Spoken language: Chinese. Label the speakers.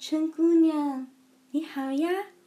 Speaker 1: 春姑娘你好呀。